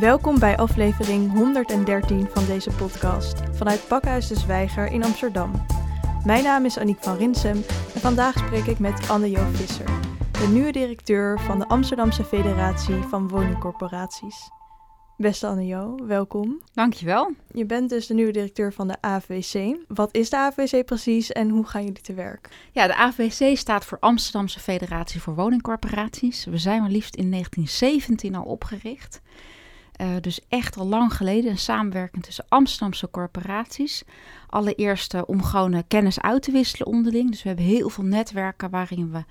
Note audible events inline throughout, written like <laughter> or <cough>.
Welkom bij aflevering 113 van deze podcast vanuit Pakhuis de Zwijger in Amsterdam. Mijn naam is Aniek van Rinsem en vandaag spreek ik met Anne-Jo Visser, de nieuwe directeur van de Amsterdamse Federatie van Woningcorporaties. Beste Anne-Jo, welkom. Dankjewel. Je bent dus de nieuwe directeur van de AVC. Wat is de AVC precies en hoe gaan jullie te werk? Ja, de AVC staat voor Amsterdamse Federatie voor Woningcorporaties. We zijn maar liefst in 1917 al opgericht. Uh, dus echt al lang geleden een samenwerking tussen Amsterdamse corporaties. Allereerst uh, om gewoon uh, kennis uit te wisselen onderling. Dus we hebben heel veel netwerken waarin we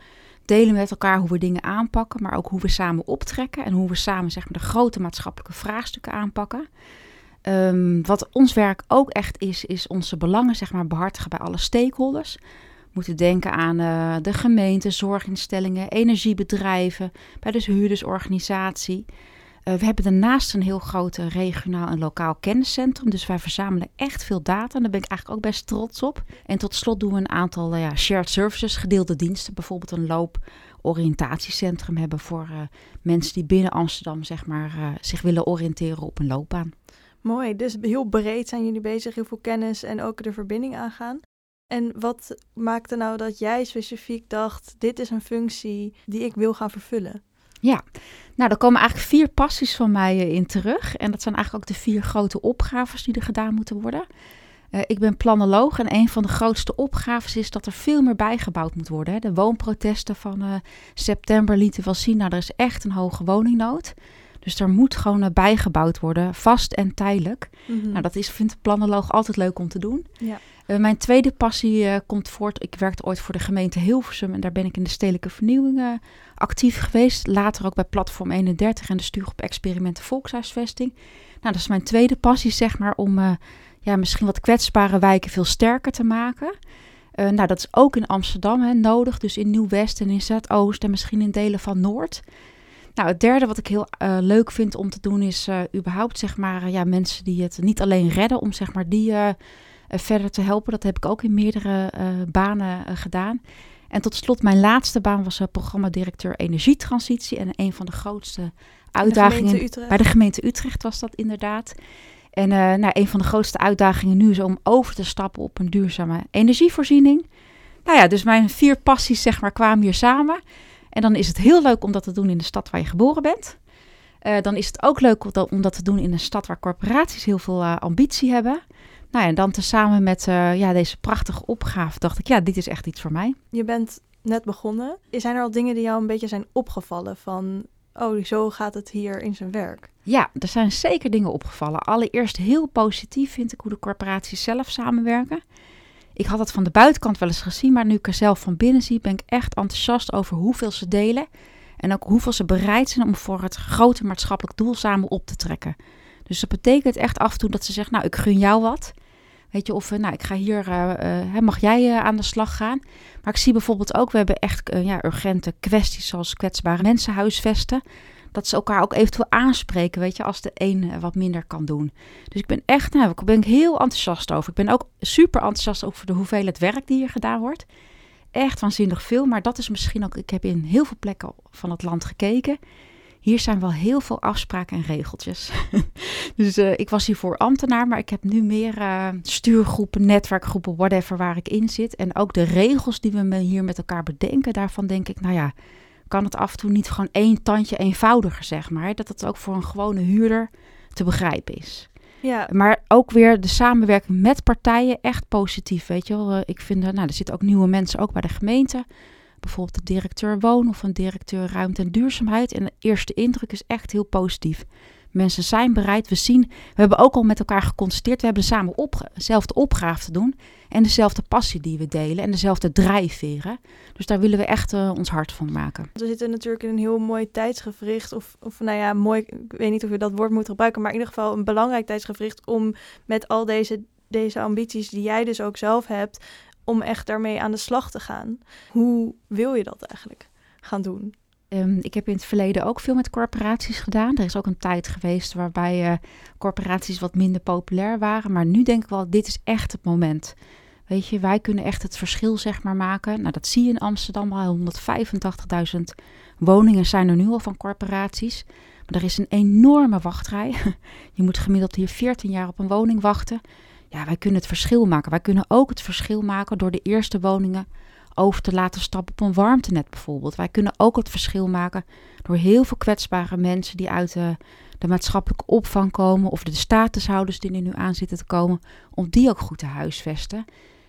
delen met elkaar hoe we dingen aanpakken, maar ook hoe we samen optrekken en hoe we samen zeg maar, de grote maatschappelijke vraagstukken aanpakken. Um, wat ons werk ook echt is, is onze belangen zeg maar, behartigen bij alle stakeholders. Moeten denken aan de gemeente, zorginstellingen, energiebedrijven, bij de huurdersorganisatie. Uh, we hebben daarnaast een heel groot regionaal en lokaal kenniscentrum. Dus wij verzamelen echt veel data. En daar ben ik eigenlijk ook best trots op. En tot slot doen we een aantal uh, ja, shared services, gedeelde diensten. Bijvoorbeeld een loop-oriëntatiecentrum hebben voor mensen die binnen Amsterdam zeg maar, zich willen oriënteren op een loopbaan. Mooi, dus heel breed zijn jullie bezig, heel veel kennis en ook de verbinding aangaan. En wat maakte nou dat jij specifiek dacht: dit is een functie die ik wil gaan vervullen? Ja, nou, daar komen eigenlijk vier passies van mij eh, in terug. En dat zijn eigenlijk ook de vier grote opgaves die er gedaan moeten worden. Uh, ik ben planoloog en een van de grootste opgaves is dat er veel meer bijgebouwd moet worden. Hè. De woonprotesten van uh, september lieten wel zien, nou, er is echt een hoge woningnood. Dus er moet gewoon bijgebouwd worden, vast en tijdelijk. Mm -hmm. Nou, dat is, vindt de planoloog altijd leuk om te doen. Ja. Uh, mijn tweede passie uh, komt voort. Ik werkte ooit voor de gemeente Hilversum en daar ben ik in de stedelijke vernieuwing actief geweest. Later ook bij Platform 31 en de stuurgroep Experimenten Volkshuisvesting. Nou, dat is mijn tweede passie, zeg maar, om ja, misschien wat kwetsbare wijken veel sterker te maken. nou, dat is ook in Amsterdam hè, nodig, dus in Nieuw-West en in Zuidoost en misschien in delen van Noord. Nou, het derde wat ik heel uh, leuk vind om te doen is uh, überhaupt zeg maar ja, mensen die het niet alleen redden om zeg maar die uh, verder te helpen. Dat heb ik ook in meerdere banen gedaan. En tot slot mijn laatste baan was programmadirecteur energietransitie en een van de grootste uitdagingen de bij de gemeente Utrecht was dat inderdaad. En nou, een van de grootste uitdagingen nu is om over te stappen op een duurzame energievoorziening. Nou ja, dus mijn vier passies zeg maar kwamen hier samen. En dan is het heel leuk om dat te doen in de stad waar je geboren bent. Uh, dan is het ook leuk om dat te doen in een stad waar corporaties heel veel uh, ambitie hebben. Nou ja, en dan tezamen met uh, ja, deze prachtige opgave dacht ik, ja, dit is echt iets voor mij. Je bent net begonnen. Zijn er al dingen die jou een beetje zijn opgevallen van, oh, zo gaat het hier in zijn werk? Ja, er zijn zeker dingen opgevallen. Allereerst heel positief vind ik hoe de corporaties zelf samenwerken. Ik had het van de buitenkant wel eens gezien, maar nu ik er zelf van binnen zie, ben ik echt enthousiast over hoeveel ze delen. En ook hoeveel ze bereid zijn om voor het grote maatschappelijk doel samen op te trekken. Dus dat betekent echt af en toe dat ze zeggen, nou ik gun jou wat. Weet je, of nou, ik ga hier, uh, uh, mag jij aan de slag gaan? Maar ik zie bijvoorbeeld ook, we hebben echt ja, urgente kwesties zoals kwetsbare mensen huisvesten dat ze elkaar ook eventueel aanspreken, weet je, als de een wat minder kan doen. Dus ik ben echt, nou, ben heel enthousiast over. Ik ben ook super enthousiast over de hoeveelheid werk die hier gedaan wordt. Echt waanzinnig veel, maar dat is misschien ook, ik heb in heel veel plekken van het land gekeken. Hier zijn wel heel veel afspraken en regeltjes. <laughs> dus uh, ik was hiervoor ambtenaar, maar ik heb nu meer uh, stuurgroepen, netwerkgroepen, whatever waar ik in zit. En ook de regels die we hier met elkaar bedenken, daarvan denk ik, nou ja, kan het af en toe niet gewoon één tandje eenvoudiger, zeg maar. Dat het ook voor een gewone huurder te begrijpen is. Ja. Maar ook weer de samenwerking met partijen echt positief, weet je wel. Ik vind, nou, er zitten ook nieuwe mensen ook bij de gemeente. Bijvoorbeeld de directeur woon of een directeur ruimte en duurzaamheid. En de eerste indruk is echt heel positief. Mensen zijn bereid. We zien, we hebben ook al met elkaar geconstateerd. We hebben samen op, dezelfde opgave te doen. En dezelfde passie die we delen. En dezelfde drijfveren. Dus daar willen we echt uh, ons hart van maken. We zitten natuurlijk in een heel mooi tijdsgevricht. Of, of nou ja, mooi. Ik weet niet of je dat woord moet gebruiken. Maar in ieder geval een belangrijk tijdsgevricht. Om met al deze, deze ambities die jij dus ook zelf hebt. Om echt daarmee aan de slag te gaan. Hoe wil je dat eigenlijk gaan doen? Um, ik heb in het verleden ook veel met corporaties gedaan. Er is ook een tijd geweest waarbij uh, corporaties wat minder populair waren. Maar nu denk ik wel, dit is echt het moment. Weet je, wij kunnen echt het verschil zeg maar maken. Nou, dat zie je in Amsterdam al. 185.000 woningen zijn er nu al van corporaties. Maar Er is een enorme wachtrij. <laughs> Je moet gemiddeld hier 14 jaar op een woning wachten. Ja, wij kunnen het verschil maken. Wij kunnen ook het verschil maken door de eerste woningen over te laten stappen op een warmtenet bijvoorbeeld. Wij kunnen ook het verschil maken door heel veel kwetsbare mensen die uit de, de maatschappelijke opvang komen of de statushouders die er nu aan zitten te komen, om die ook goed te huisvesten.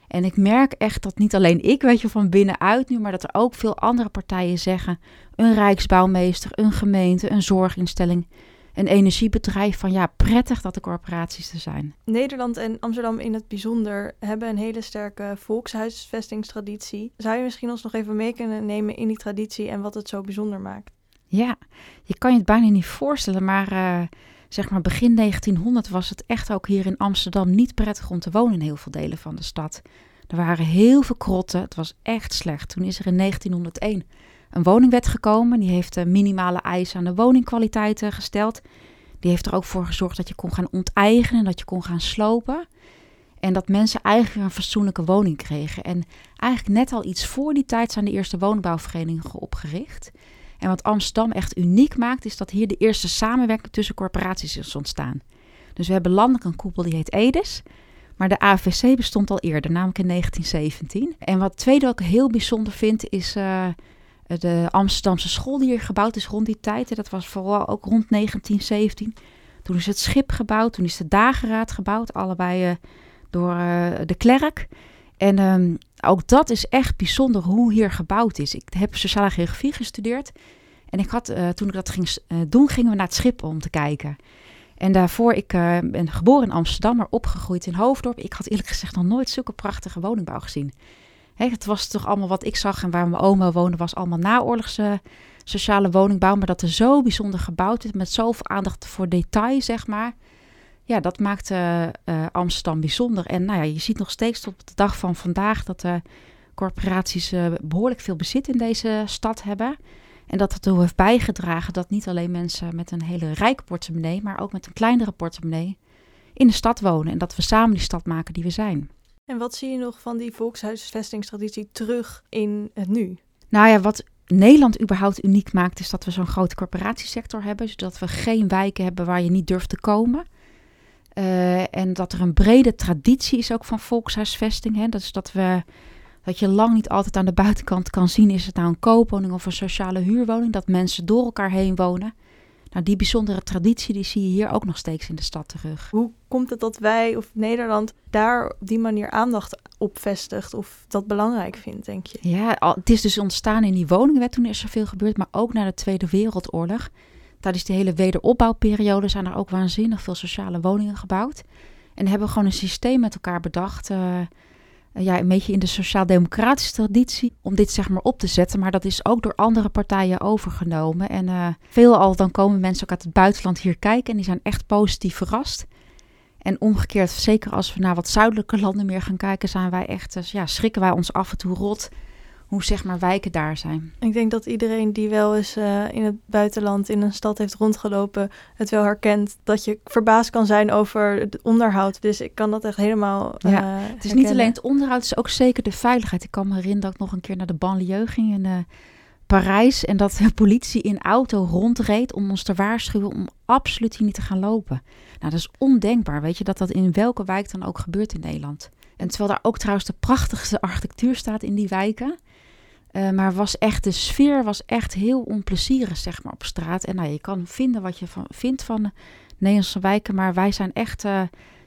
En ik merk echt dat niet alleen ik, weet je, van binnenuit nu, maar dat er ook veel andere partijen zeggen, een rijksbouwmeester, een gemeente, een zorginstelling, een energiebedrijf, van ja, prettig dat de corporaties er zijn. Nederland en Amsterdam in het bijzonder hebben een hele sterke volkshuisvestingstraditie. Zou je misschien ons nog even mee kunnen nemen in die traditie en wat het zo bijzonder maakt? Ja, je kan je het bijna niet voorstellen, maar uh, zeg maar begin 1900 was het echt ook hier in Amsterdam niet prettig om te wonen in heel veel delen van de stad. Er waren heel veel krotten, het was echt slecht. Toen is er in 1901 een woningwet gekomen, die heeft uh, minimale eisen aan de woningkwaliteit uh, gesteld. Die heeft er ook voor gezorgd dat je kon gaan onteigenen, dat je kon gaan slopen. En dat mensen eigenlijk een fatsoenlijke woning kregen. En eigenlijk net al iets voor die tijd zijn de eerste woningbouwverenigingen opgericht. En wat Amsterdam echt uniek maakt, is dat hier de eerste samenwerking tussen corporaties is ontstaan. Dus we hebben landelijk een koepel die heet EDIS. Maar de AVC bestond al eerder, namelijk in 1917. En wat tweede ook heel bijzonder vind, is uh, de Amsterdamse school die hier gebouwd is rond die tijd. Dat was vooral ook rond 1917. Toen is het schip gebouwd, toen is de dageraad gebouwd, allebei uh, door uh, de klerk. En um, ook dat is echt bijzonder hoe hier gebouwd is. Ik heb sociale geografie gestudeerd. En ik had, uh, toen ik dat ging doen, gingen we naar het schip om te kijken. En daarvoor, ik ben geboren in Amsterdam, maar opgegroeid in Hoofddorp. Ik had eerlijk gezegd nog nooit zulke prachtige woningbouw gezien. Het was toch allemaal wat ik zag en waar mijn oma woonde, was allemaal naoorlogse sociale woningbouw. Maar dat er zo bijzonder gebouwd is, met zoveel aandacht voor detail, zeg maar ja, dat maakt uh, Amsterdam bijzonder. En nou ja, je ziet nog steeds tot de dag van vandaag dat de corporaties uh, behoorlijk veel bezit in deze stad hebben. En dat ertoe heeft bijgedragen dat niet alleen mensen met een hele rijke portemonnee, maar ook met een kleinere portemonnee in de stad wonen. En dat we samen die stad maken die we zijn. En wat zie je nog van die volkshuisvestingstraditie terug in het nu? Nou ja, wat Nederland überhaupt uniek maakt, is dat we zo'n grote corporatiesector hebben. Zodat we geen wijken hebben waar je niet durft te komen. Uh, en dat er een brede traditie is ook van volkshuisvesting. Hè? Dat is dat, we, dat je lang niet altijd aan de buitenkant kan zien: is het nou een koopwoning of een sociale huurwoning? Dat mensen door elkaar heen wonen. Nou, die bijzondere traditie die zie je hier ook nog steeds in de stad terug. Hoe komt het dat wij of Nederland daar op die manier aandacht op vestigt of dat belangrijk vindt, denk je? Ja, het is dus ontstaan in die woningwet toen is er veel gebeurd, maar ook na de Tweede Wereldoorlog. Tijdens die hele wederopbouwperiode zijn er ook waanzinnig veel sociale woningen gebouwd. En hebben gewoon een systeem met elkaar bedacht. Uh, ja, een beetje in de sociaal-democratische traditie. Om dit zeg maar op te zetten. Maar dat is ook door andere partijen overgenomen. En uh, veelal dan komen mensen ook uit het buitenland hier kijken. En die zijn echt positief verrast. En omgekeerd, zeker als we naar wat zuidelijke landen meer gaan kijken, zijn wij echt, uh, ja, schrikken wij ons af en toe rot hoe zeg maar wijken daar zijn. Ik denk dat iedereen die wel eens uh, in het buitenland in een stad heeft rondgelopen, het wel herkent dat je verbaasd kan zijn over het onderhoud. Dus ik kan dat echt helemaal. Uh, ja, het is niet alleen het onderhoud, het is ook zeker de veiligheid. Ik kan me herinneren dat ik nog een keer naar de banlieue ging in uh, Parijs en dat de politie in auto rondreed om ons te waarschuwen om absoluut hier niet te gaan lopen. Nou, dat is ondenkbaar, weet je, dat dat in welke wijk dan ook gebeurt in Nederland. En terwijl daar ook trouwens de prachtigste architectuur staat in die wijken. Uh, maar was echt, de sfeer was echt heel onplezierig, zeg maar, op straat. En nou, je kan vinden wat je van, vindt van Nederlandse wijken, maar wij zijn echt, uh,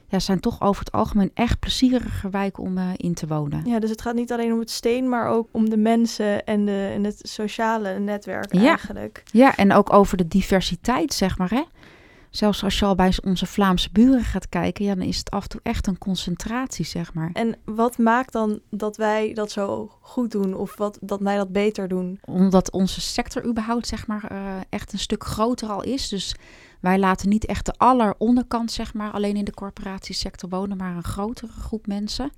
ja, zijn toch over het algemeen echt plezierige wijken om uh, in te wonen. Ja, dus het gaat niet alleen om het steen, maar ook om de mensen en, de, en het sociale netwerk ja. eigenlijk. Ja, en ook over de diversiteit, zeg maar, hè. Zelfs als je al bij onze Vlaamse buren gaat kijken, ja, dan is het af en toe echt een concentratie, zeg maar. En wat maakt dan dat wij dat zo goed doen of wat, dat wij dat beter doen? Omdat onze sector überhaupt, zeg maar, uh, echt een stuk groter al is. Dus wij laten niet echt de alleronderkant, zeg maar, alleen in de corporatiesector wonen, maar een grotere groep mensen.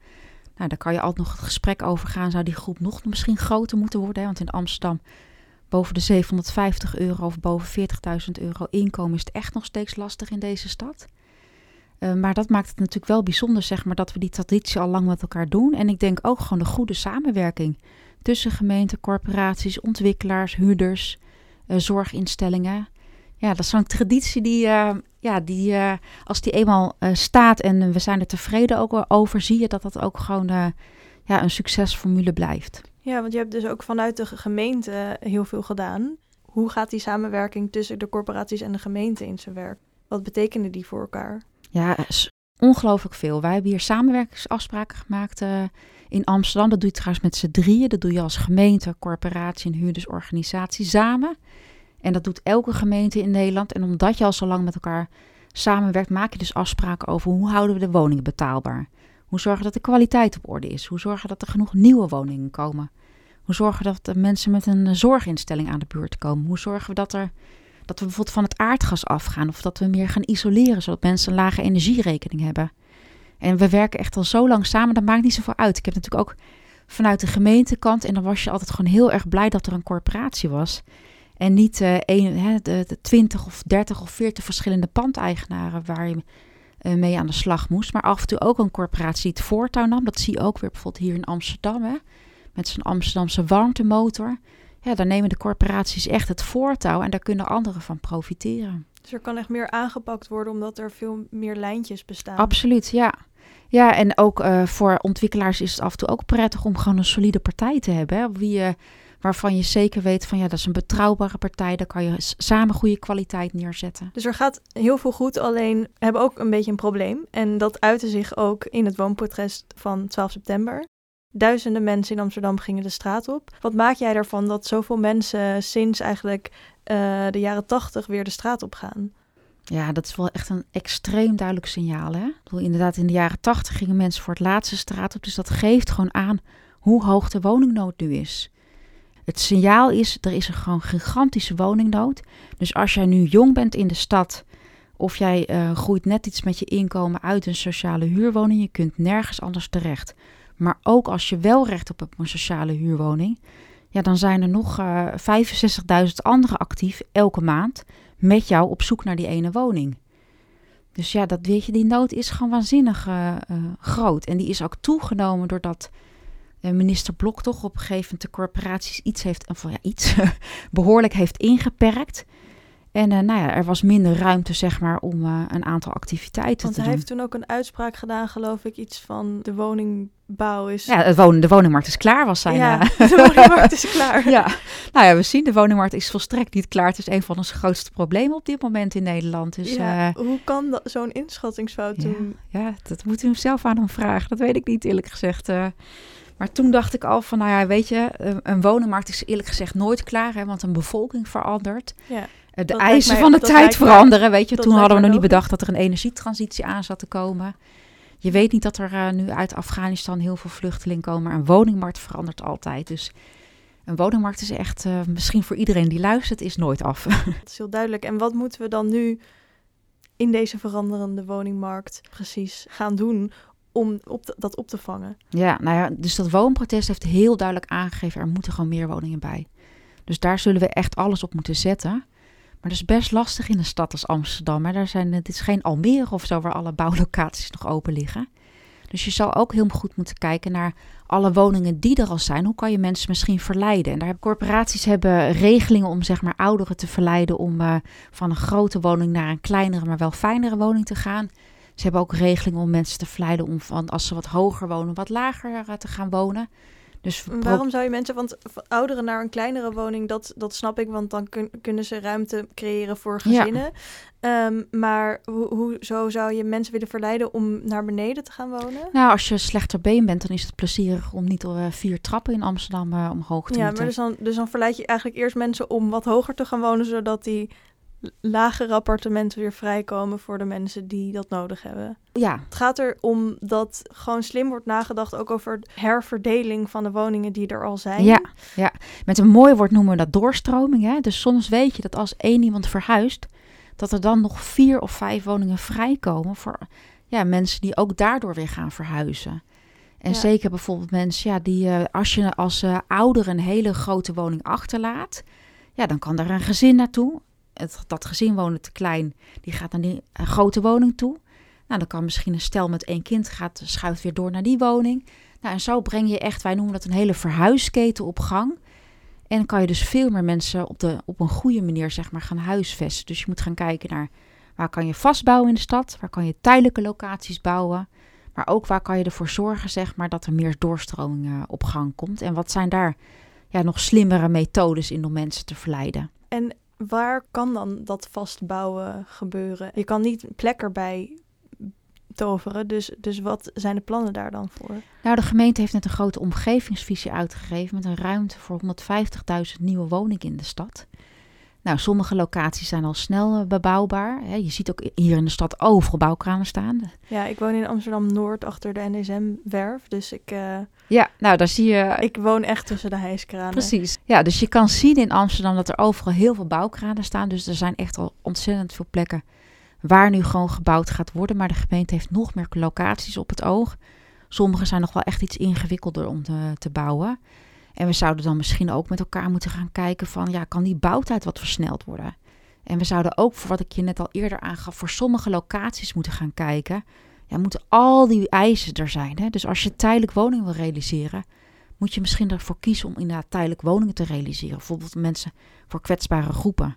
Nou, daar kan je altijd nog het gesprek over gaan. Zou die groep nog misschien groter moeten worden? Hè? Want in Amsterdam boven de 750 euro of boven 40.000 euro inkomen is het echt nog steeds lastig in deze stad. Uh, maar dat maakt het natuurlijk wel bijzonder, zeg maar, dat we die traditie al lang met elkaar doen. En ik denk ook gewoon de goede samenwerking tussen gemeenten, corporaties, ontwikkelaars, huurders, uh, zorginstellingen. Ja, dat is zo'n traditie die, uh, ja, die als die eenmaal staat en we zijn er tevreden ook over, zie je dat dat ook gewoon ja, een succesformule blijft. Ja, want je hebt dus ook vanuit de gemeente heel veel gedaan. Hoe gaat die samenwerking tussen de corporaties en de gemeente in zijn werk? Wat betekenen die voor elkaar? Ja, ongelooflijk veel. Wij hebben hier samenwerkingsafspraken gemaakt uh, in Amsterdam. Dat doe je trouwens met z'n drieën. Dat doe je als gemeente, corporatie en huurdersorganisatie samen. En dat doet elke gemeente in Nederland. En omdat je al zo lang met elkaar samenwerkt, maak je dus afspraken over hoe houden we de woningen betaalbaar. Hoe zorgen dat de kwaliteit op orde is? Hoe zorgen dat er genoeg nieuwe woningen komen? Hoe zorgen dat de mensen met een zorginstelling aan de buurt komen? Hoe zorgen we dat, er, dat we bijvoorbeeld van het aardgas afgaan of dat we meer gaan isoleren, zodat mensen een lage energierekening hebben? En we werken echt al zo lang samen, dat maakt niet zoveel uit. Ik heb natuurlijk ook vanuit de gemeentekant, en dan was je altijd gewoon heel erg blij dat er een corporatie was. En niet uh, hè, de, 20 of 30 of 40 verschillende pandeigenaren waar je mee aan de slag moest. Maar af en toe ook een corporatie die het voortouw nam. Dat zie je ook weer bijvoorbeeld hier in Amsterdam. Hè, met zijn Amsterdamse warmtemotor. Ja, daar nemen de corporaties echt het voortouw en daar kunnen anderen van profiteren. Dus er kan echt meer aangepakt worden omdat er veel meer lijntjes bestaan. Absoluut, ja. Ja, en ook uh, voor ontwikkelaars is het af en toe ook prettig om gewoon een solide partij te hebben. Hè, wie je, waarvan je zeker weet van ja, dat is een betrouwbare partij. Daar kan je samen goede kwaliteit neerzetten. Dus er gaat heel veel goed, alleen we hebben ook een beetje een probleem. En dat uitte zich ook in het woonportret van 12 september. Duizenden mensen in Amsterdam gingen de straat op. Wat maak jij ervan dat zoveel mensen sinds eigenlijk uh, de jaren tachtig weer de straat op gaan? Ja, dat is wel echt een extreem duidelijk signaal. Hè? Ik bedoel, inderdaad, in de jaren tachtig gingen mensen voor het laatste straat op. Dus dat geeft gewoon aan hoe hoog de woningnood nu is. Het signaal is, er is een gewoon gigantische woningnood. Dus als jij nu jong bent in de stad, of jij uh, groeit net iets met je inkomen uit een sociale huurwoning, je kunt nergens anders terecht. Maar ook als je wel recht op een sociale huurwoning, ja, dan zijn er nog uh, 65.000 anderen actief elke maand met jou op zoek naar die ene woning. Dus ja, dat weet je, die nood is gewoon waanzinnig uh, groot. En die is ook toegenomen doordat minister Blok toch op een gegeven moment de corporaties iets heeft, of ja, iets <laughs> behoorlijk heeft ingeperkt. En uh, nou ja, er was minder ruimte, zeg maar, om uh, een aantal activiteiten Want te hij doen. heeft toen ook een uitspraak gedaan, geloof ik, iets van de woningbouw is... Ja, het wonen, de woningmarkt is klaar, was zijn... Ja, uh, <laughs> de woningmarkt is <laughs> klaar. ja, nou ja, we zien, de woningmarkt is volstrekt niet klaar. Het is een van onze grootste problemen op dit moment in Nederland. Dus, ja, hoe kan zo'n inschattingsfout ja, doen? Ja, dat moet u zelf aan hem vragen. Dat weet ik niet, eerlijk gezegd. Maar toen dacht ik al van, nou ja, weet je, een woningmarkt is eerlijk gezegd nooit klaar, hè, want een bevolking verandert. Ja. De Dat eisen van de tijd veranderen, weet je. Toen hadden we nog niet bedacht dat er een energietransitie aan zat te komen. Je weet niet dat er eh, nu uit Afghanistan heel veel vluchtelingen komen, maar een woningmarkt verandert altijd. Dus een woningmarkt is echt, eh, misschien voor iedereen die luistert, is nooit af. <laughs> Dat is heel duidelijk. En wat moeten we dan nu in deze veranderende woningmarkt precies gaan doen om op dat op te vangen? Ja, nou ja, dus dat woonprotest heeft heel duidelijk aangegeven, er moeten gewoon meer woningen bij. Dus daar zullen we echt alles op moeten zetten. Maar dat is best lastig in een stad als Amsterdam. Hè. Daar zijn, het is geen Almere of zo waar alle bouwlocaties nog open liggen. Dus je zal ook heel goed moeten kijken naar alle woningen die er al zijn. Hoe kan je mensen misschien verleiden? En daar hebben corporaties hebben regelingen om zeg maar ouderen te verleiden om eh, van een grote woning naar een kleinere, maar wel fijnere woning te gaan. Ze hebben ook regelingen om mensen te verleiden om van als ze wat hoger wonen, wat lager eh, te gaan wonen. Dus Waarom zou je mensen, want ouderen naar een kleinere woning, dat, dat snap ik, want dan kun- kunnen ze ruimte creëren voor Ja. gezinnen. Ehm, maar hoe, hoe zo zou je mensen willen verleiden om naar beneden te gaan wonen? Nou, als je slechter been bent, dan is het plezierig om niet eh, vier trappen in Amsterdam eh, omhoog te Ja, moeten. maar dus dan, dus dan verleid je eigenlijk eerst mensen om wat hoger te gaan wonen, zodat die lagere appartementen weer vrijkomen voor de mensen die dat nodig hebben. Ja, Het gaat erom dat gewoon slim wordt nagedacht ook over herverdeling van de woningen die er al zijn. Ja, ja, met een mooi woord noemen we dat doorstroming. Hè? Dus soms weet je dat als één iemand verhuist, dat er dan nog vier of vijf woningen vrijkomen voor ja, mensen die ook daardoor weer gaan verhuizen. En Ja. zeker bijvoorbeeld mensen, ja, die eh, als je als eh, ouder een hele grote woning achterlaat, ja, dan kan daar een gezin naartoe. Het, dat gezin woont te klein, die gaat naar die eh, grote woning toe. Nou, dan kan misschien een stel met één kind gaat, schuift weer door naar die woning. Nou, en zo breng je echt, wij noemen dat een hele verhuisketen op gang. En dan kan je dus veel meer mensen op, de, op een goede manier zeg maar, gaan huisvesten. Dus je moet gaan kijken naar waar kan je vastbouwen in de stad, waar kan je tijdelijke locaties bouwen, maar ook waar kan je ervoor zorgen zeg maar, dat er meer doorstroming uh, op gang komt. En wat zijn daar ja, nog slimmere methodes in om mensen te verleiden. En waar kan dan dat vastbouwen gebeuren? Je kan niet plek erbij toveren. Dus, dus wat zijn de plannen daar dan voor? Nou, de gemeente heeft net een grote omgevingsvisie uitgegeven met een ruimte voor 150.000 nieuwe woningen in de stad. Nou, sommige locaties zijn al snel eh, bebouwbaar. Je ziet ook hier in de stad overal bouwkranen staan. Ja, ik woon in Amsterdam-Noord achter de NSM-werf. Dus ik... Uh, ja, nou, daar zie je... Ik woon echt tussen de hijskranen. Precies. Ja, dus je kan zien in Amsterdam dat er overal heel veel bouwkranen staan. Dus er zijn echt al ontzettend veel plekken waar nu gewoon gebouwd gaat worden. Maar de gemeente heeft nog meer locaties op het oog. Sommige zijn nog wel echt iets ingewikkelder om te, te bouwen. En we zouden dan misschien ook met elkaar moeten gaan kijken van, ja, kan die bouwtijd wat versneld worden? En we zouden ook, voor wat ik je net al eerder aangaf, voor sommige locaties moeten gaan kijken. Ja, moeten al die eisen er zijn. Hè? Dus als je tijdelijk woningen wil realiseren, moet je misschien ervoor kiezen om inderdaad tijdelijk woningen te realiseren. Bijvoorbeeld mensen voor kwetsbare groepen.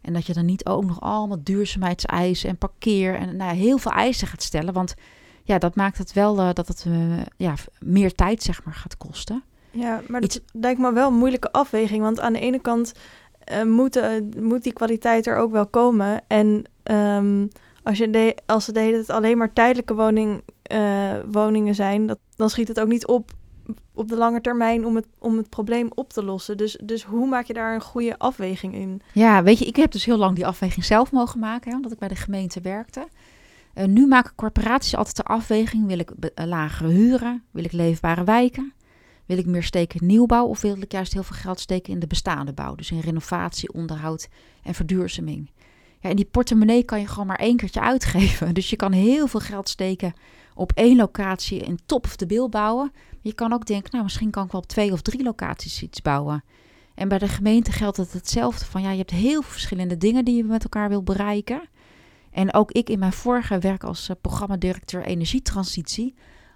En dat je dan niet ook nog allemaal duurzaamheidseisen en parkeer en nou heel veel eisen gaat stellen. Want ja, dat maakt het wel uh, dat het uh, ja, meer tijd zeg maar gaat kosten. Ja, maar dat Iets... lijkt me wel een moeilijke afweging. Want aan de ene kant uh, moet, moet die kwaliteit er ook wel komen. En um, als, je de, als het de hele tijd alleen maar tijdelijke woning, woningen zijn, dat, dan schiet het ook niet op op de lange termijn om het, om het probleem op te lossen. Dus, dus hoe maak je daar een goede afweging in? Ja, weet je, ik heb dus heel lang die afweging zelf mogen maken, hè, omdat ik bij de gemeente werkte. Uh, nu maken corporaties altijd de afweging: wil ik uh, lagere huren? Wil ik leefbare wijken? Wil ik meer steken in nieuwbouw of wil ik juist heel veel geld steken in de bestaande bouw? Dus in renovatie, onderhoud en verduurzaming. Ja, en die portemonnee kan je gewoon maar één keertje <laughs> uitgeven. Dus je kan heel veel geld steken op één locatie in top of de bil bouwen. Je kan ook denken, nou misschien kan ik wel op twee of drie locaties iets bouwen. En bij de gemeente geldt het hetzelfde van ja, je hebt heel veel verschillende dingen die je met elkaar wil bereiken. En ook ik in mijn vorige werk als uh, programmadirecteur energietransitie.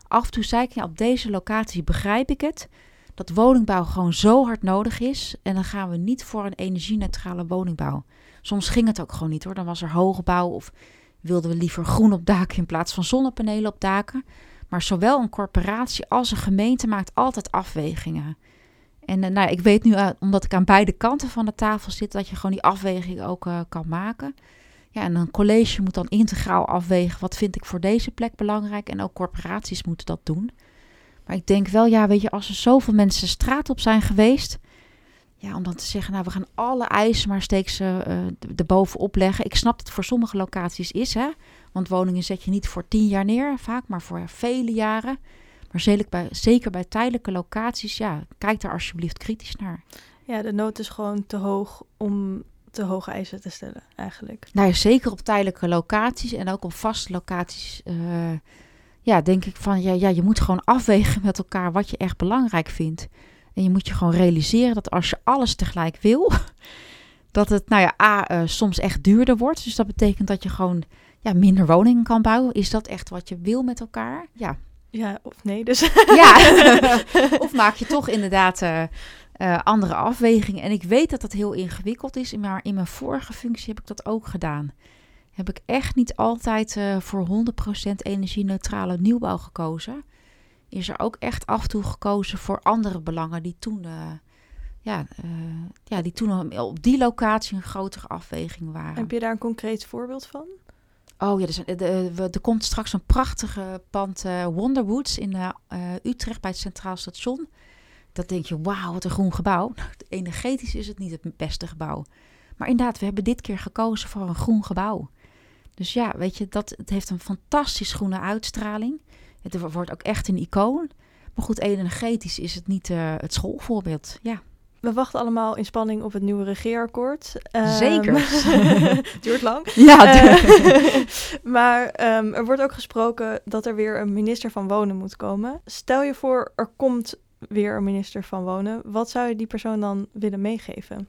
Af en toe zei ik, ja, op deze locatie begrijp ik het. Dat woningbouw gewoon zo hard nodig is. En dan gaan we niet voor een energieneutrale woningbouw. Soms ging het ook gewoon niet hoor. Dan was er hoogbouw of wilden we liever groen op daken in plaats van zonnepanelen op daken. Maar zowel een corporatie als een gemeente maakt altijd afwegingen. En uh, nou, ik weet nu, uh, omdat ik aan beide kanten van de tafel zit, dat je gewoon die afweging ook uh, kan maken. En een college moet dan integraal afwegen wat vind ik voor deze plek belangrijk. En ook corporaties moeten dat doen. Maar ik denk wel, ja, weet je, als er zoveel mensen straat op zijn geweest. Ja, om dan te zeggen, nou, we gaan alle eisen maar steeds uh, erbovenop leggen. Ik snap dat het voor sommige locaties is, hè. Want woningen zet je niet voor tien jaar neer, vaak, maar voor vele jaren. Maar zeker bij, zeker bij tijdelijke locaties, ja, kijk daar alsjeblieft kritisch naar. Ja, de nood is gewoon te hoog om te hoge eisen te stellen, eigenlijk. Nou ja, zeker op tijdelijke locaties en ook op vaste locaties. Uh, ja, denk ik van, ja, ja, je moet gewoon afwegen met elkaar wat je echt belangrijk vindt. En je moet je gewoon realiseren dat als je alles tegelijk wil, <laughs> dat het, nou ja, A, uh, soms echt duurder wordt. Dus dat betekent dat je gewoon ja, minder woningen kan bouwen. Is dat echt wat je wil met elkaar? Ja. Ja, of nee dus. Ja, <laughs> of maak je toch inderdaad uh, uh, andere afwegingen. En ik weet dat dat heel ingewikkeld is, maar in mijn vorige functie heb ik dat ook gedaan. Heb ik echt niet altijd uh, voor 100% energie-neutrale nieuwbouw gekozen. Is er ook echt af en toe gekozen voor andere belangen die toen ja, uh, ja, die toen op die locatie een grotere afweging waren. Heb je daar een concreet voorbeeld van? Oh ja, dus, er komt straks een prachtige pand Wonderwoods in Utrecht bij het Centraal Station. Dat denk je, wauw, wat een groen gebouw. <laughs> Nou, energetisch is het niet het beste gebouw. Maar inderdaad, we hebben dit keer gekozen voor een groen gebouw. Dus ja, weet je, dat, het heeft een fantastisch groene uitstraling. Het wordt ook echt een icoon. Maar goed, energetisch is het niet uh, het schoolvoorbeeld. Ja. We wachten allemaal in spanning op het nieuwe regeerakkoord. Zeker. Um, <laughs> <laughs> duurt lang. Ja. Uh, maar um, er wordt ook gesproken dat er weer een minister van Wonen moet komen. Stel je voor, er komt weer een minister van Wonen. Wat zou je die persoon dan willen meegeven?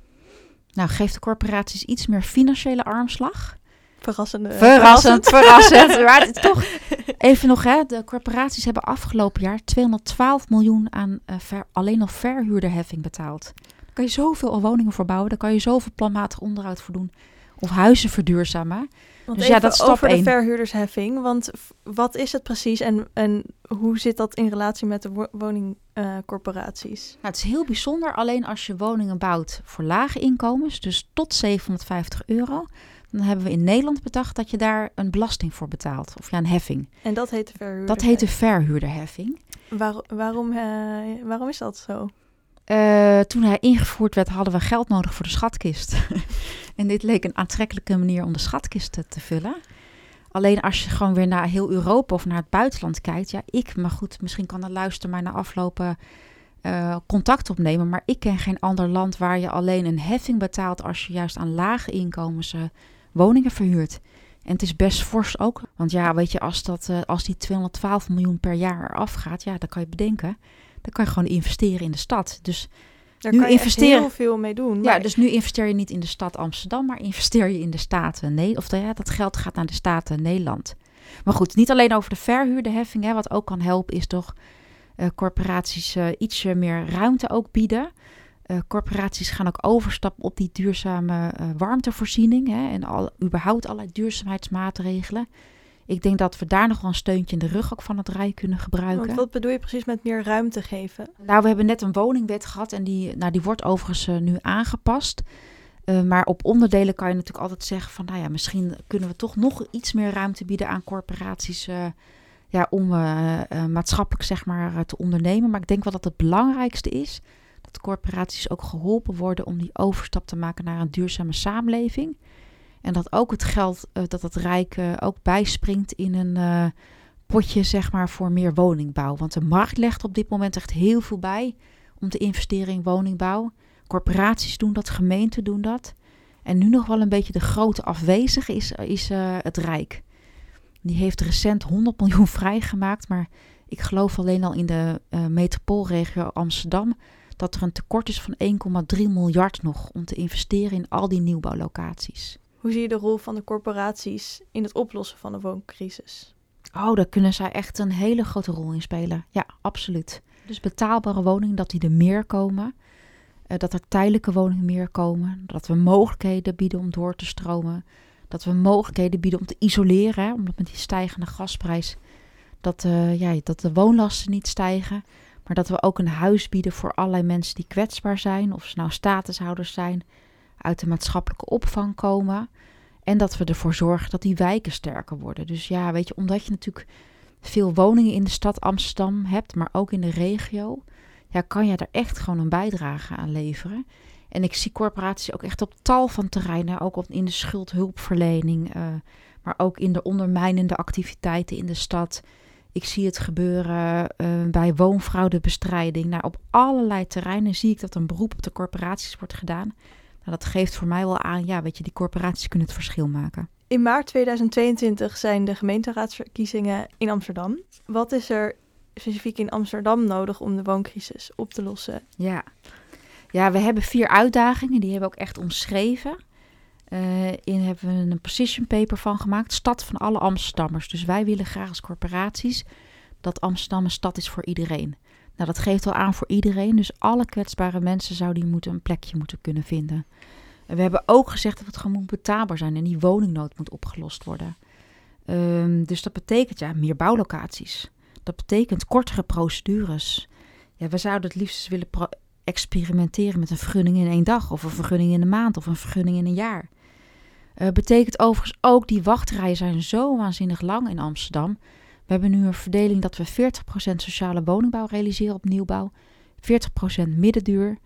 Nou, geef de corporaties iets meer financiële armslag. Verrassende, verrassend, verrassend. <laughs> maar toch even nog, hè, de corporaties hebben afgelopen jaar 212 miljoen aan uh, ver, alleen al verhuurderheffing betaald. kan je zoveel woningen voor bouwen. Daar kan je zoveel planmatig onderhoud voor doen. Of huizen verduurzamen. Want Dus ja, dat is stap over de verhuurdersheffing. Want wat is het precies en, en hoe zit dat in relatie met de wo- woningcorporaties? Nou, het is heel bijzonder. Alleen als je woningen bouwt voor lage inkomens, dus tot 750 euro, dan hebben we in Nederland bedacht dat je daar een belasting voor betaalt. Of ja, een heffing. en dat heet de verhuurder. Dat heet de verhuurderheffing. Waar- waarom, eh, waarom is dat zo? Eh, toen hij ingevoerd werd, hadden we geld nodig voor de schatkist. <laughs> en dit leek een aantrekkelijke manier om de schatkist te, vullen. Alleen als je gewoon weer naar heel Europa of naar het buitenland kijkt. Ja, ik, maar goed, misschien kan de luister maar na aflopen eh, contact opnemen. Maar ik ken geen ander land waar je alleen een heffing betaalt als je juist aan lage inkomens eh, woningen verhuurt. En het is best fors ook. Want ja, weet je, als, dat, als die 212 miljoen per jaar eraf gaat, ja, dan kan je bedenken. Dan kan je gewoon investeren in de stad. Dus Daar Nu kan je heel veel mee doen. ja, maar- dus nu investeer je niet in de stad Amsterdam, maar investeer je in de staten. Nee, of ja, dat geld gaat naar de staten Nederland. Maar goed, niet alleen over de verhuurderheffing. Hè, wat ook kan helpen is toch eh, corporaties eh, ietsje meer ruimte ook bieden. Eh, corporaties gaan ook overstappen op die duurzame warmtevoorziening. Hè, en al, überhaupt allerlei duurzaamheidsmaatregelen. Ik denk dat we daar nog wel een steuntje in de rug ook van het Rijk kunnen gebruiken. Want wat bedoel je precies met meer ruimte geven? Nou, we hebben net een woningwet gehad en die, nou, die wordt overigens eh, nu aangepast. Eh, maar op onderdelen kan je natuurlijk altijd zeggen van, nou ja, misschien kunnen we toch nog iets meer ruimte bieden aan corporaties eh, ja, om maatschappelijk zeg maar te ondernemen. Maar ik denk wel dat het belangrijkste is dat corporaties ook geholpen worden om die overstap te maken naar een duurzame samenleving. En dat ook het geld eh, dat het Rijk ook bijspringt in een eh, potje zeg maar voor meer woningbouw. Want de markt legt op dit moment echt heel veel bij om te investeren in woningbouw. Corporaties doen dat, gemeenten doen dat. En nu nog wel een beetje de grote afwezige is, is eh, het Rijk. Die heeft recent 100 miljoen <laughs> vrijgemaakt, maar ik geloof alleen al in de metropoolregio Amsterdam dat er een tekort is van 1,3 miljard nog om te investeren in al die nieuwbouwlocaties. Hoe zie je de rol van de corporaties in het oplossen van de wooncrisis? Oh, daar kunnen zij echt een hele grote rol in spelen. Ja, absoluut. Dus betaalbare woningen, dat die er meer komen. Eh, dat er tijdelijke woningen meer komen. Dat we mogelijkheden bieden om door te stromen. Dat we mogelijkheden bieden om te isoleren. Omdat met die stijgende gasprijs dat, eh, ja, dat de woonlasten niet stijgen. Maar dat we ook een huis bieden voor allerlei mensen die kwetsbaar zijn. Of ze nou statushouders zijn, uit de maatschappelijke opvang komen. En dat we ervoor zorgen dat die wijken sterker worden. Dus ja, weet je, omdat je natuurlijk veel woningen in de stad Amsterdam hebt, maar ook in de regio, ja, kan je daar echt gewoon een bijdrage aan leveren. En ik zie corporaties ook echt op tal van terreinen, ook in de schuldhulpverlening, eh, maar ook in de ondermijnende activiteiten in de stad. Ik zie het gebeuren eh, bij woonfraudebestrijding. Nou, op allerlei terreinen zie ik dat een beroep op de corporaties wordt gedaan. Nou, dat geeft voor mij wel aan, ja, weet je, die corporaties kunnen het verschil maken. In maart 2022 zijn de gemeenteraadsverkiezingen in Amsterdam. Wat is er specifiek in Amsterdam nodig om de wooncrisis op te lossen? Ja. ja, we hebben vier uitdagingen, die hebben we ook echt omschreven. Eh in hebben we een position paper van gemaakt, stad van alle Amsterdammers. Dus wij willen graag als corporaties dat Amsterdam een stad is voor iedereen. Nou, dat geeft wel aan voor iedereen, dus alle kwetsbare mensen zouden hier moeten een plekje moeten kunnen vinden. We hebben ook gezegd dat het gewoon moet betaalbaar zijn en die woningnood moet opgelost worden. Ehm, dus dat betekent ja, meer bouwlocaties. Dat betekent kortere procedures. Ja, we zouden het liefst willen experimenteren met een vergunning in één dag, of een vergunning in een maand, of een vergunning in een jaar. Eh betekent overigens ook, die wachtrijen zijn zo waanzinnig lang in Amsterdam. We hebben nu een verdeling dat we 40% sociale woningbouw realiseren op nieuwbouw, 40% middenduur,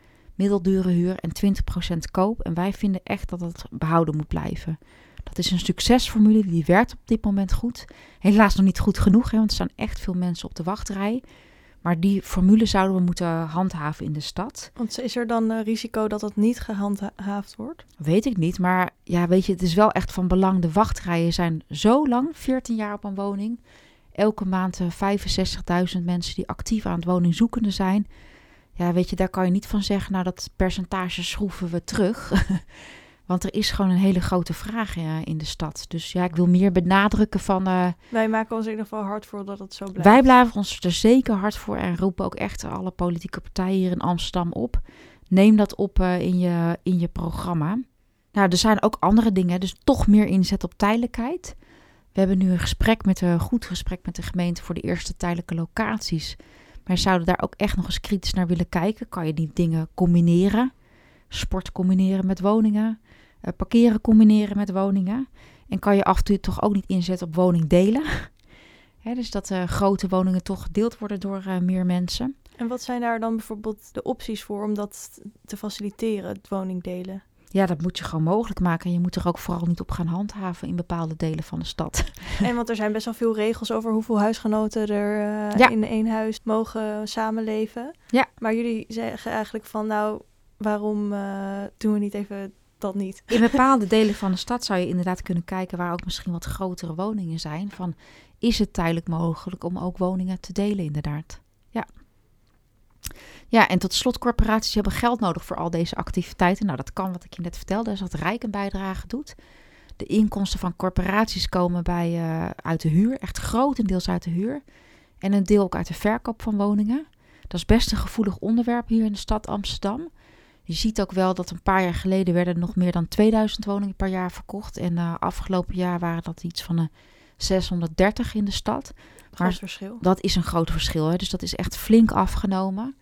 middeldure huur en 20% koop. En wij vinden echt dat dat behouden moet blijven. Dat is een succesformule, die werkt op dit moment goed. Helaas nog niet goed genoeg, hè, want er staan echt veel mensen op de wachtrij. Maar die formule zouden we moeten handhaven in de stad. Want is er dan eh, risico dat dat niet gehandhaafd wordt? Weet ik niet, maar ja, weet je, het is wel echt van belang. De wachtrijen zijn zo lang, 14 jaar op een woning. Elke maand eh, 65.000 mensen die actief aan het woningzoekende zijn. Ja, weet je, daar kan je niet van zeggen, nou dat percentage schroeven we terug. <laughs> Want er is gewoon een hele grote vraag eh, in de stad. Dus ja, ik wil meer benadrukken van... eh, Wij maken ons in ieder geval hard voor dat het zo blijft. wij blijven ons er zeker hard voor en roepen ook echt alle politieke partijen hier in Amsterdam op. neem dat op in, je, in je programma. Nou, er zijn ook andere dingen, dus toch meer inzet op tijdelijkheid. We hebben nu een gesprek met een goed gesprek met de gemeente voor de eerste tijdelijke locaties. Maar zouden daar ook echt nog eens kritisch naar willen kijken. Kan je die dingen combineren? Sport combineren met woningen, uh, parkeren combineren met woningen. En kan je af en toe toch ook niet inzetten op woningdelen? <laughs> Hè, dus dat uh, grote woningen toch gedeeld worden door uh, meer mensen. En wat zijn daar dan bijvoorbeeld de opties voor om dat te faciliteren, het woningdelen? Ja, dat moet je gewoon mogelijk maken. En je moet er ook vooral niet op gaan handhaven in bepaalde delen van de stad. <laughs> En want er zijn best wel veel regels over hoeveel huisgenoten er uh, in één huis mogen samenleven. Ja. Maar jullie zeggen eigenlijk van nou, waarom uh, doen we niet even dat niet? In <laughs> bepaalde delen van de stad zou je inderdaad kunnen kijken waar ook misschien wat grotere woningen zijn. Van is het tijdelijk mogelijk om ook woningen te delen inderdaad? Ja. Ja, en tot slot, corporaties hebben geld nodig voor al deze activiteiten. Nou, dat kan wat ik je net vertelde, is dat Rijk een bijdrage doet. De inkomsten van corporaties komen bij, uh, uit de huur, echt grotendeels uit de huur. En een deel ook uit de verkoop van woningen. Dat is best een gevoelig onderwerp hier in de stad Amsterdam. Je ziet ook wel dat een paar jaar geleden werden nog meer dan 2000 woningen per jaar verkocht. En uh, afgelopen jaar waren dat iets van uh, 630 in de stad. Maar verschil. dat is een groot verschil. Hè? Dus dat is echt flink afgenomen.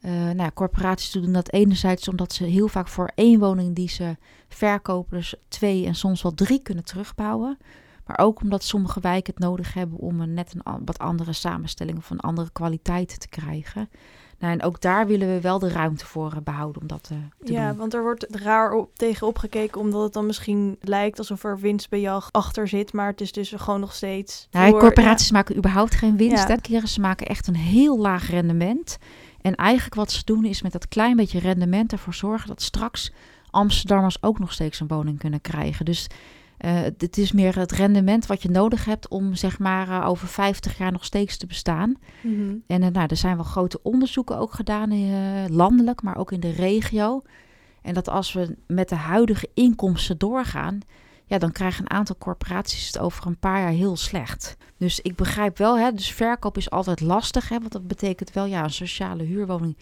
Uh, nou ja, corporaties doen dat enerzijds omdat ze heel vaak voor één woning die ze verkopen, dus twee en soms wel drie kunnen terugbouwen. Maar ook omdat sommige wijken het nodig hebben om een net een wat andere samenstelling of een andere kwaliteit te krijgen. Nou, en ook daar willen we wel de ruimte voor uh, behouden om dat uh, te ja, doen. want er wordt raar op, tegen opgekeken omdat het dan misschien lijkt alsof er winstbejag achter zit. Maar het is dus gewoon nog steeds... Nou, voor- corporaties maken überhaupt geen winst. Ja. Keren, ze maken echt een heel laag rendement. En eigenlijk wat ze doen is met dat klein beetje rendement ervoor zorgen dat straks Amsterdammers ook nog steeds een woning kunnen krijgen. Dus eh, het is meer het rendement wat je nodig hebt om zeg maar eh, over 50 jaar nog steeds te bestaan. Mhm. En eh, nou, er zijn wel grote onderzoeken ook gedaan, landelijk, maar ook in de regio. En dat als we met de huidige inkomsten doorgaan, ja, dan krijgen een aantal corporaties het over een paar jaar heel slecht. Dus ik begrijp wel, hè, dus verkoop is altijd lastig, hè, want dat betekent wel, ja, een sociale huurwoning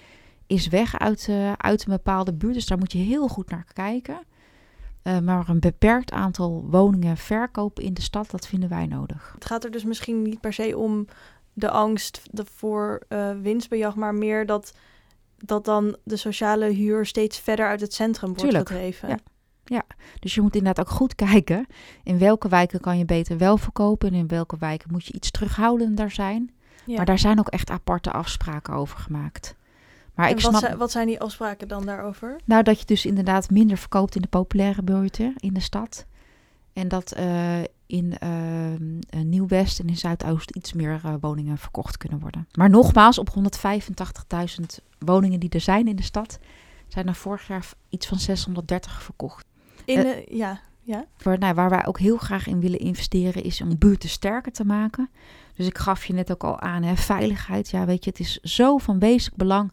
is weg uit, eh, uit een bepaalde buurt. Dus daar moet je heel goed naar kijken. Eh, maar een beperkt aantal woningen verkopen in de stad, dat vinden wij nodig. Het gaat er dus misschien niet per se om de angst voor eh, winstbejag, maar meer dat, dat dan de sociale huur steeds verder uit het centrum wordt Tuurlijk, gedreven. ja. Dus je moet inderdaad ook goed <laughs> kijken in welke wijken kan je beter wel verkopen en in welke wijken moet je iets terughoudender zijn. Ja. Maar daar zijn ook echt aparte afspraken over gemaakt. Maar En ik wat, snap wat zijn die afspraken dan daarover? nou dat je dus inderdaad minder verkoopt in de populaire buurten in de stad. En dat eh, in eh, Nieuw-West en in Zuidoost iets meer eh, woningen verkocht kunnen worden. Maar nogmaals, op 185.000 woningen die er zijn in de stad, zijn er vorig jaar iets van 630 verkocht. In, Eh, de- ja, ja. Waar, nou, waar wij ook heel graag in willen investeren is om buurten sterker te maken. Dus ik gaf je net ook al aan, hè, veiligheid. Ja, weet je, het is zo van wezenlijk belang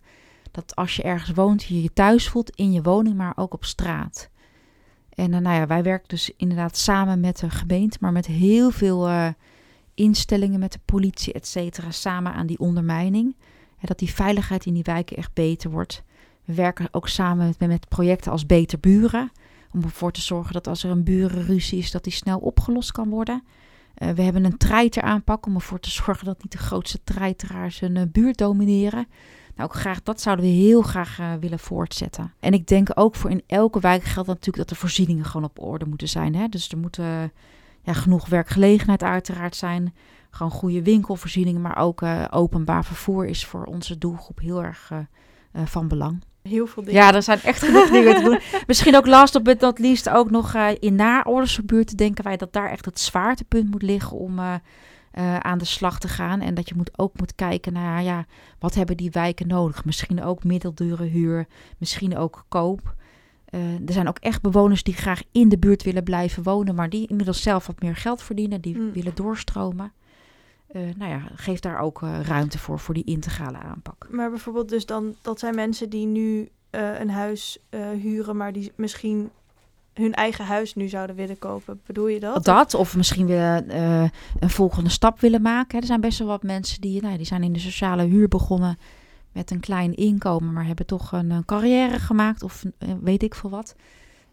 dat als je ergens woont, je je thuis voelt in je woning, maar ook op straat. En eh, nou ja, wij werken dus inderdaad samen met de gemeente, maar met heel veel eh, instellingen, met de politie, et cetera, samen aan die ondermijning. Hè, dat die veiligheid in die wijken echt beter wordt. We werken ook samen met, met projecten als Beter Buren. Om ervoor te zorgen dat als er een burenruzie is, dat die snel opgelost kan worden. Eh, we hebben een treiteraanpak om ervoor te zorgen dat niet de grootste treiteraars een eh, buurt domineren. Nou, ook graag, dat zouden we heel graag eh, willen voortzetten. En ik denk ook voor in elke wijk geldt natuurlijk dat de voorzieningen gewoon op orde moeten zijn. Hè? Dus er moet eh, ja, genoeg werkgelegenheid uiteraard zijn. Gewoon goede winkelvoorzieningen, maar ook openbaar vervoer is voor onze doelgroep heel erg van belang. Heel veel dingen. Ja, er zijn echt genoeg dingen te doen. <laughs> Misschien ook last but not least ook nog eh, in naoorlogsgebuurten denken wij dat daar echt het zwaartepunt moet liggen om eh, eh, aan de slag te gaan. En dat je moet, ook moet kijken naar, ja, wat hebben die wijken nodig? Misschien ook middeldure huur, misschien ook koop. Er zijn ook echt bewoners die graag in de buurt willen blijven wonen, maar die inmiddels zelf wat meer geld verdienen, die Mm. willen doorstromen. Eh, nou ja, geef daar ook eh, ruimte voor, voor die integrale aanpak. Maar bijvoorbeeld dus dan, dat zijn mensen die nu eh, een huis huren, maar die misschien hun eigen huis nu zouden willen kopen. Bedoel je dat? Dat, of misschien willen een volgende stap willen maken. Er zijn best wel wat mensen die, nou, die zijn in de sociale huur begonnen met een klein inkomen, maar hebben toch een, een carrière gemaakt of weet ik veel wat.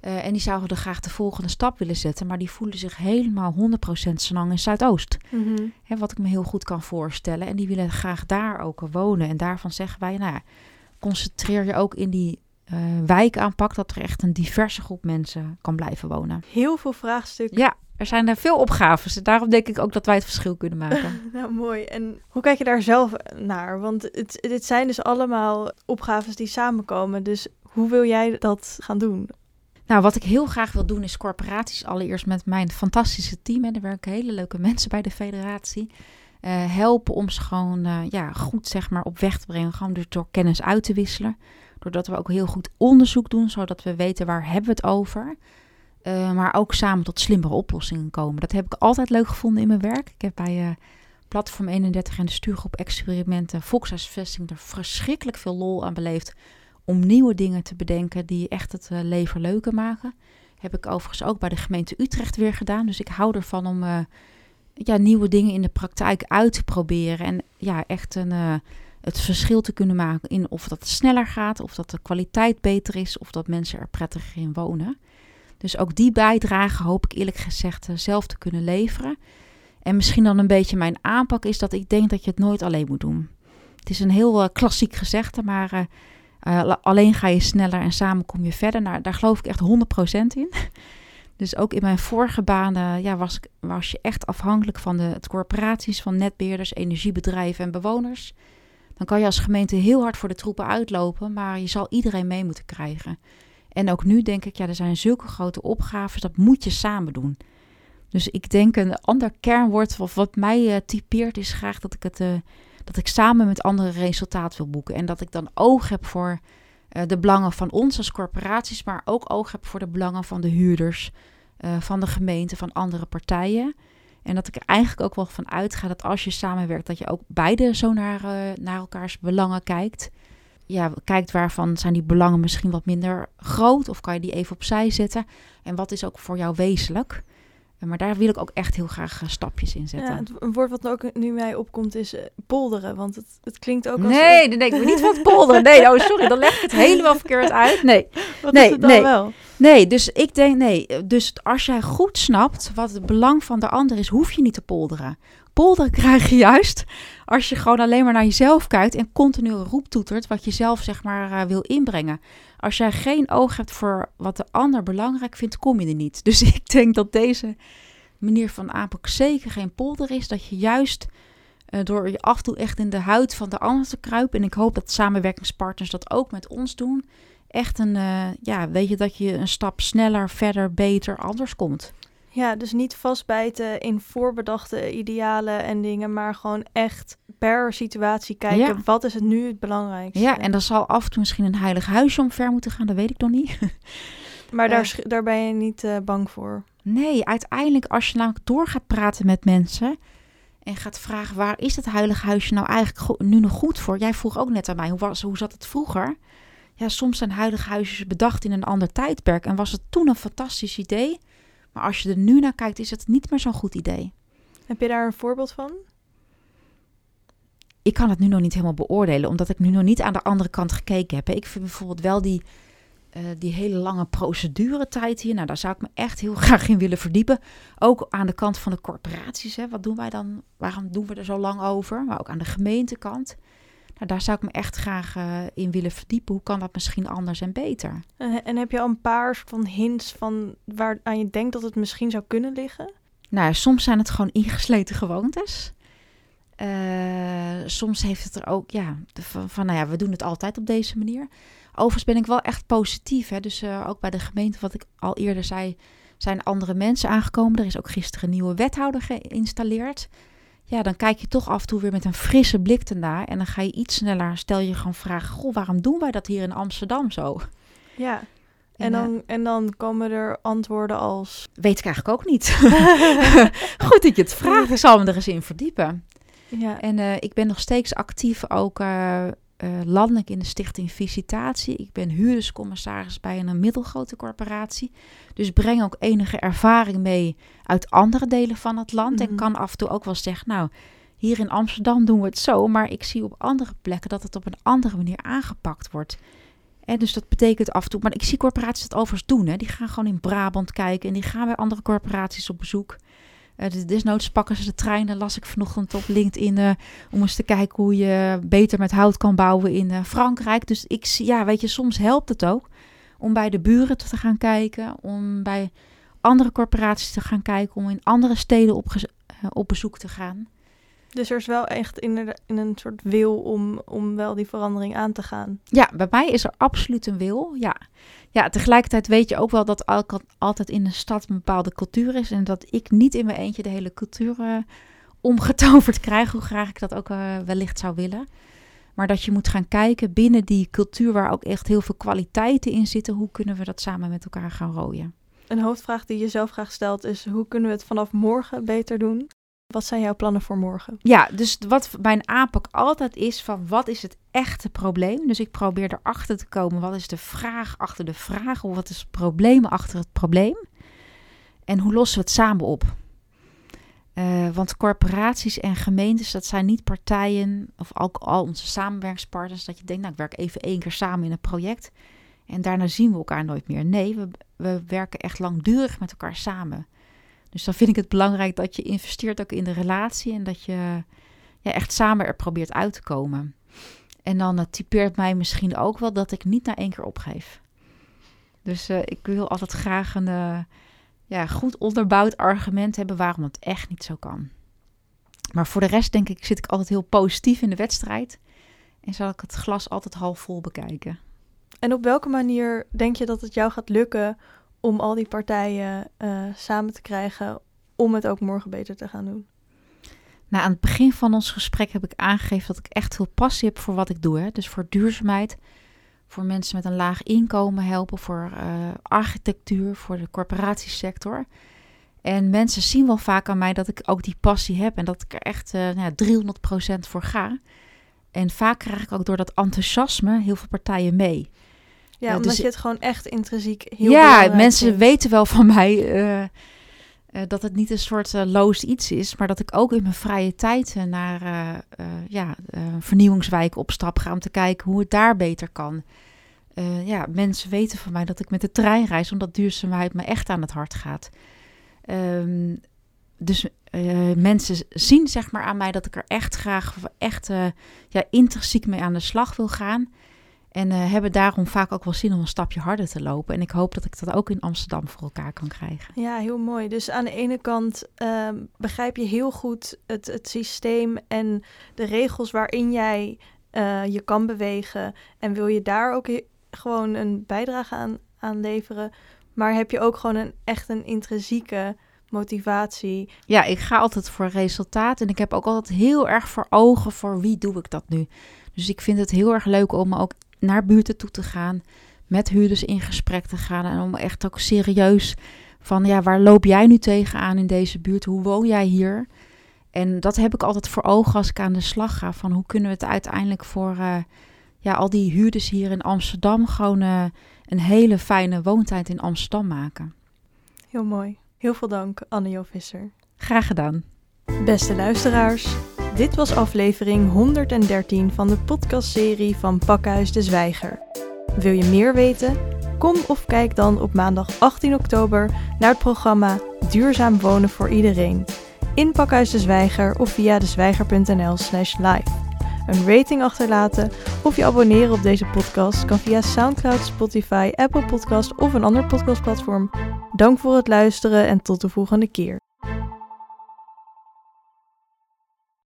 Uh, en die zouden er graag de volgende stap willen zetten, maar die voelen zich helemaal 100% lang in Zuidoost. Mhm. Hè, wat ik me heel goed kan voorstellen. En die willen graag daar ook wonen. En daarvan zeggen wij, nou ja, concentreer je ook in die uh, wijkaanpak, dat er echt een diverse groep mensen kan blijven wonen. Heel veel vraagstukken. Ja, er zijn er veel opgaves. Daarom denk ik ook dat wij het verschil kunnen maken. <laughs> nou, mooi. En hoe kijk je daar zelf naar? Want het, dit zijn dus allemaal opgaves die samenkomen. Dus hoe wil jij dat gaan doen? Nou, wat ik heel graag wil doen is corporaties allereerst met mijn fantastische team. En er werken hele leuke mensen bij de federatie. Uh, helpen om ze gewoon uh, ja, goed zeg maar, op weg te brengen. Gewoon door kennis uit te wisselen. Doordat we ook heel goed onderzoek doen, zodat we weten waar hebben we het over. Uh, maar ook samen tot slimmere oplossingen komen. Dat heb ik altijd leuk gevonden in mijn werk. Ik heb bij Platform 31 en de stuurgroep Experimenten Volkshuisvesting er verschrikkelijk veel lol aan beleefd om nieuwe dingen te bedenken die echt het uh, leven leuker maken. Heb ik overigens ook bij de gemeente Utrecht weer gedaan. Dus ik hou ervan om uh, ja, nieuwe dingen in de praktijk uit te proberen. En ja, echt een, uh, het verschil te kunnen maken in of dat sneller gaat, of dat de kwaliteit beter is, of dat mensen er prettiger in wonen. Dus ook die bijdrage hoop ik eerlijk gezegd zelf te kunnen leveren. En misschien dan een beetje mijn aanpak is dat ik denk dat je het nooit alleen moet doen. Het is een heel klassiek gezegde, maar uh, alleen ga je sneller en samen kom je verder. Nou, daar geloof ik echt 100% in. <laughs> Dus ook in mijn vorige banen ja, was, was je echt afhankelijk van de het corporaties, van netbeheerders, energiebedrijven en bewoners. Dan kan je als gemeente heel hard voor de troepen uitlopen, maar je zal iedereen mee moeten krijgen. En ook nu denk ik, ja, er zijn zulke grote opgaves, dat moet je samen doen. Dus ik denk een ander kernwoord, of wat mij uh, typeert, is graag dat ik het uh, dat ik samen met anderen resultaat wil boeken. En dat ik dan oog heb voor uh, de belangen van ons als corporaties, maar ook oog heb voor de belangen van de huurders, uh, van de gemeente, van andere partijen. En dat ik er eigenlijk ook wel van uitga dat als je samenwerkt, dat je ook beide zo naar, uh, naar elkaars belangen kijkt. Ja, kijkt waarvan zijn die belangen misschien wat minder groot, of kan je die even opzij zetten? En wat is ook voor jou wezenlijk? Maar daar wil ik ook echt heel graag uh, stapjes in zetten. Ja, het, woord wat ook nu mij opkomt is uh, polderen. Want het, het klinkt ook als... Nee, dan denk ik niet van polderen. Nee, oh sorry, dan leg ik het helemaal verkeerd uit. Nee, <laughs> wat nee, is het dan nee. wel? Nee, dus ik denk, nee. Dus als jij goed snapt wat het belang van de ander is, hoef je niet te polderen. Polderen krijg je juist als je gewoon alleen maar naar jezelf kijkt en continu roeptoetert wat je zelf zeg maar uh, wil inbrengen. Als jij geen oog hebt voor wat de ander belangrijk vindt, kom je er niet. <laughs> Dus ik denk dat deze manier van aanpak zeker geen polder is. Dat je juist uh, door je af en toe echt in de huid van de ander te kruipen. En ik hoop dat samenwerkingspartners dat ook met ons doen. Echt een, uh, ja, weet je dat je een stap sneller, verder, beter, anders komt. Ja, dus niet vastbijten in voorbedachte idealen en dingen, maar gewoon echt per situatie kijken. Ja. Wat is het nu het belangrijkste? Ja, en dan zal af en toe misschien een heilig huisje omver moeten gaan, dat weet ik nog niet. <laughs> Maar daar, Eh. daar ben je niet eh, bang voor. Nee, uiteindelijk als je namelijk door gaat praten met mensen en gaat vragen waar is het heilige huisje nou eigenlijk nu nog goed voor? Jij vroeg ook net aan mij, hoe, was, hoe zat het vroeger? Ja, soms zijn heilige huisjes bedacht in een ander tijdperk en was het toen een fantastisch idee. Maar als je er nu naar kijkt, is het niet meer zo'n goed idee. Heb je daar een voorbeeld van? ik kan het nu nog niet helemaal beoordelen, omdat ik nu nog niet aan de andere kant gekeken heb. Ik vind bijvoorbeeld wel die, eh, die hele lange proceduretijd hier. Nou, daar zou ik me echt heel <laughs> graag in willen verdiepen. Ook aan de kant van de corporaties. Hè. Wat doen wij dan? Waarom doen we er zo lang over? Maar ook aan de gemeentekant. Nou, daar zou ik me echt graag eh, in willen verdiepen. Hoe kan dat misschien anders en beter? En, en heb je al een paar van hints van waaraan je denkt dat het misschien zou kunnen liggen? Nou, soms zijn het gewoon ingesleten gewoontes. Eh, soms heeft het er ook, ja, van, van, nou ja, we doen het altijd op deze manier. Overigens ben ik wel echt positief. Hè? Dus uh, ook bij de gemeente, wat ik al eerder zei, zijn andere mensen aangekomen. Er is ook gisteren een nieuwe wethouder geïnstalleerd. Ja, dan kijk je toch af en toe weer met een frisse blik ernaar. En dan ga je iets sneller, stel je gewoon vragen, goh, waarom doen wij dat hier in Amsterdam zo? Ja. En, En, eh, dan, en dan komen er antwoorden als... Weet ik eigenlijk ook niet. <laughs> <laughs> Goed dat je het vraagt. Ik zal me er eens in verdiepen. Ja, En uh, ik ben nog steeds actief ook uh, uh, landelijk in de stichting Visitatie. Ik ben huurderscommissaris bij een, middelgrote corporatie. Dus breng ook enige ervaring mee uit andere delen van het land. Mhm. En kan af en toe ook wel zeggen, nou, hier in Amsterdam doen we het zo, maar ik zie op andere plekken dat het op een andere manier aangepakt wordt. En dus dat betekent af en toe, maar ik zie corporaties het overigens doen. Hè. Die gaan gewoon in Brabant kijken en die gaan bij andere corporaties op bezoek. Uh, desnoods pakken ze de treinen, las ik vanochtend op LinkedIn, uh, om eens te kijken hoe je beter met hout kan bouwen in uh, Frankrijk. Dus ik ja, weet je, soms helpt het ook om bij de buren te gaan kijken, om bij andere corporaties te gaan kijken, om in andere steden op, op bezoek te gaan. Dus er is wel echt in, in een soort wil om, om wel die verandering aan te gaan. Ja, bij mij is er absoluut een wil. Ja. ja, tegelijkertijd weet je ook wel dat altijd in een stad een bepaalde cultuur is. En dat ik niet in mijn eentje de hele cultuur uh, omgetoverd <laughs> krijg, hoe graag ik dat ook uh, wellicht zou willen. Maar dat je moet gaan kijken binnen die cultuur waar ook echt heel veel kwaliteiten in zitten. Hoe kunnen we dat samen met elkaar gaan rooien? Een hoofdvraag die je zelf graag stelt is: hoe kunnen we het vanaf morgen beter doen? Wat zijn jouw plannen voor morgen? Ja, dus wat mijn aanpak altijd is van wat is het echte probleem? Dus ik probeer erachter te komen, wat is de vraag achter de vraag? Of wat is het probleem achter het probleem? En hoe lossen we het samen op? Uh, want corporaties en gemeentes, dat zijn niet partijen of ook al onze samenwerkingspartners, dat je denkt, nou ik werk even één keer samen in een project en daarna zien we elkaar nooit meer. Nee, we, we werken echt langdurig met elkaar samen. Dus dan vind ik het belangrijk dat je investeert ook in de relatie en dat je ja, echt samen er probeert uit te komen. En dan uh, typeert mij misschien ook wel dat ik niet na één keer opgeef. Dus uh, ik wil altijd graag een uh, ja, goed onderbouwd argument hebben waarom het echt niet zo kan. Maar voor de rest denk ik, zit ik altijd heel positief in de wedstrijd. En zal ik het glas altijd half vol bekijken. En op welke manier denk je dat het jou gaat lukken om al die partijen uh, samen te krijgen om het ook morgen beter te gaan doen? Nou, aan het begin van ons gesprek heb ik aangegeven dat ik echt veel passie heb voor wat ik doe. Hè. Dus voor duurzaamheid, voor mensen met een laag inkomen helpen, voor uh, architectuur, voor de corporatiesector. En mensen zien wel vaak aan mij dat ik ook die passie heb en dat ik er echt uh, nou ja, 300% voor ga. En vaak krijg ik ook door dat enthousiasme heel veel partijen mee. Ja, omdat dus, je het gewoon echt intrinsiek heel Ja, mensen weten wel van <laughs> mij uh, uh, dat het niet een soort uh, loos iets is, maar dat ik ook in mijn vrije tijd naar ja, vernieuwingswijk op stap ga om te kijken hoe het daar beter kan. ja, mensen weten van mij dat ik met de trein reis, omdat duurzaamheid me echt aan het hart gaat. Um, dus mensen zien zeg maar aan mij dat ik er echt graag, echt ja, intrinsiek mee aan de slag wil gaan. En uh, hebben daarom vaak ook wel zin om een stapje harder te lopen. En ik hoop dat ik dat ook in Amsterdam voor elkaar kan krijgen. Ja, heel mooi. Dus aan de ene kant uh, begrijp je heel goed het, het systeem en de regels waarin jij uh, je kan bewegen. En wil je daar ook gewoon een bijdrage aan, aan leveren. Maar heb je ook gewoon een, echt een intrinsieke motivatie. Ja, ik ga altijd voor resultaat. En ik heb ook altijd heel erg voor ogen voor wie doe ik dat nu. Dus ik vind het heel erg leuk om ook naar buurten toe te gaan, met huurders in gesprek te gaan en om echt ook serieus van ja, waar loop jij nu tegenaan in deze buurt? Hoe woon jij hier? En dat heb ik altijd voor ogen als ik aan de slag ga. Van hoe kunnen we het uiteindelijk voor uh, ja, al die huurders hier in Amsterdam gewoon uh, een hele fijne woontijd in Amsterdam maken. Heel mooi. Heel veel dank, Anne-Jo Visser. Graag gedaan. Beste luisteraars, dit was aflevering 113 van de podcastserie van Pakhuis de Zwijger. Wil je meer weten? Kom of kijk dan op maandag 18 oktober naar het programma Duurzaam Wonen voor Iedereen in Pakhuis de Zwijger of via dezwijger.nl/slash live. Een rating achterlaten of je abonneren op deze podcast kan via SoundCloud, Spotify, Apple Podcast of een ander podcastplatform. Dank voor het luisteren en tot de volgende keer.